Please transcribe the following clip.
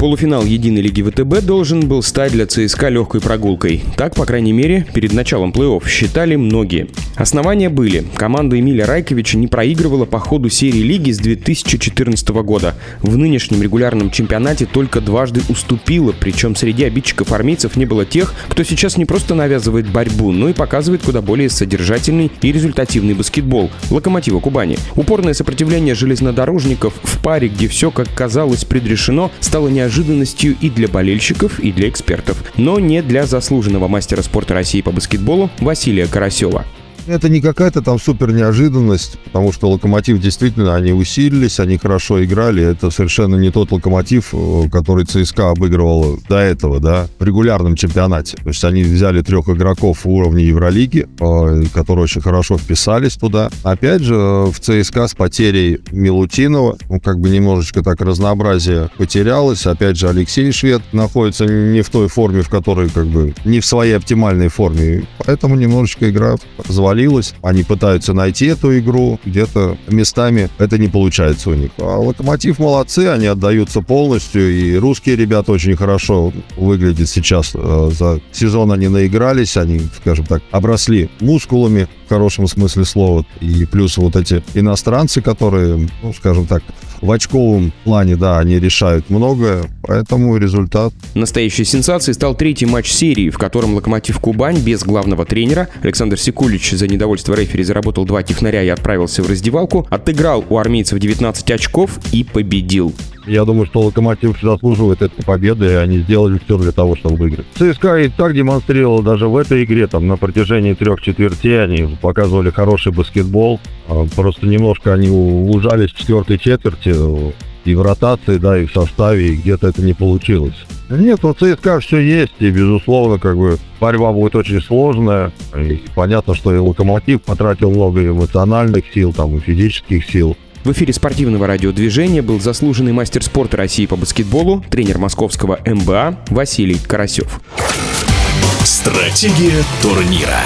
Полуфинал Единой лиги ВТБ должен был стать для ЦСКА легкой прогулкой. Так, по крайней мере, перед началом плей-офф считали многие. Основания были. Команда Эмиля Райковича не проигрывала по ходу серии лиги с 2014 года. В нынешнем регулярном чемпионате только дважды уступила, причем среди обидчиков армейцев не было тех, кто сейчас не просто навязывает борьбу, но и показывает куда более содержательный и результативный баскетбол – Локомотива Кубани. Упорное сопротивление железнодорожников в паре, где все, как казалось, предрешено, стало неожиданным неожиданностью и для болельщиков, и для экспертов, но не для заслуженного мастера спорта России по баскетболу Василия Карасева. Это не какая-то там супер неожиданность, потому что Локомотив действительно, они усилились, они хорошо играли. Это совершенно не тот Локомотив, э, который ЦСКА обыгрывал до этого, да, в регулярном чемпионате. То есть они взяли трех игроков уровня Евролиги, э, которые очень хорошо вписались туда. Опять же, в ЦСКА с потерей Милутинова, ну, как бы немножечко так разнообразие потерялось. Опять же, Алексей Швед находится не в той форме, в которой, как бы, не в своей оптимальной форме. Поэтому немножечко игра развалилась провалилась. Они пытаются найти эту игру, где-то местами это не получается у них. А Локомотив молодцы, они отдаются полностью, и русские ребята очень хорошо выглядят сейчас. Э, за сезон они наигрались, они, скажем так, обросли мускулами хорошем смысле слова. И плюс вот эти иностранцы, которые, ну, скажем так, в очковом плане, да, они решают многое, поэтому результат. Настоящей сенсацией стал третий матч серии, в котором «Локомотив Кубань» без главного тренера Александр Секулич за недовольство рефери заработал два технаря и отправился в раздевалку, отыграл у армейцев 19 очков и победил. Я думаю, что Локомотив заслуживает этой победы, и они сделали все для того, чтобы выиграть. ЦСКА и так демонстрировал даже в этой игре, там на протяжении трех четвертей они показывали хороший баскетбол. А, просто немножко они ужались в четвертой четверти и в ротации, да, и в составе, и где-то это не получилось. Нет, у ЦСКА все есть, и, безусловно, как бы борьба будет очень сложная. И понятно, что и Локомотив потратил много эмоциональных сил, там, и физических сил. В эфире спортивного радиодвижения был заслуженный мастер спорта России по баскетболу, тренер московского МБА Василий Карасев. Стратегия турнира.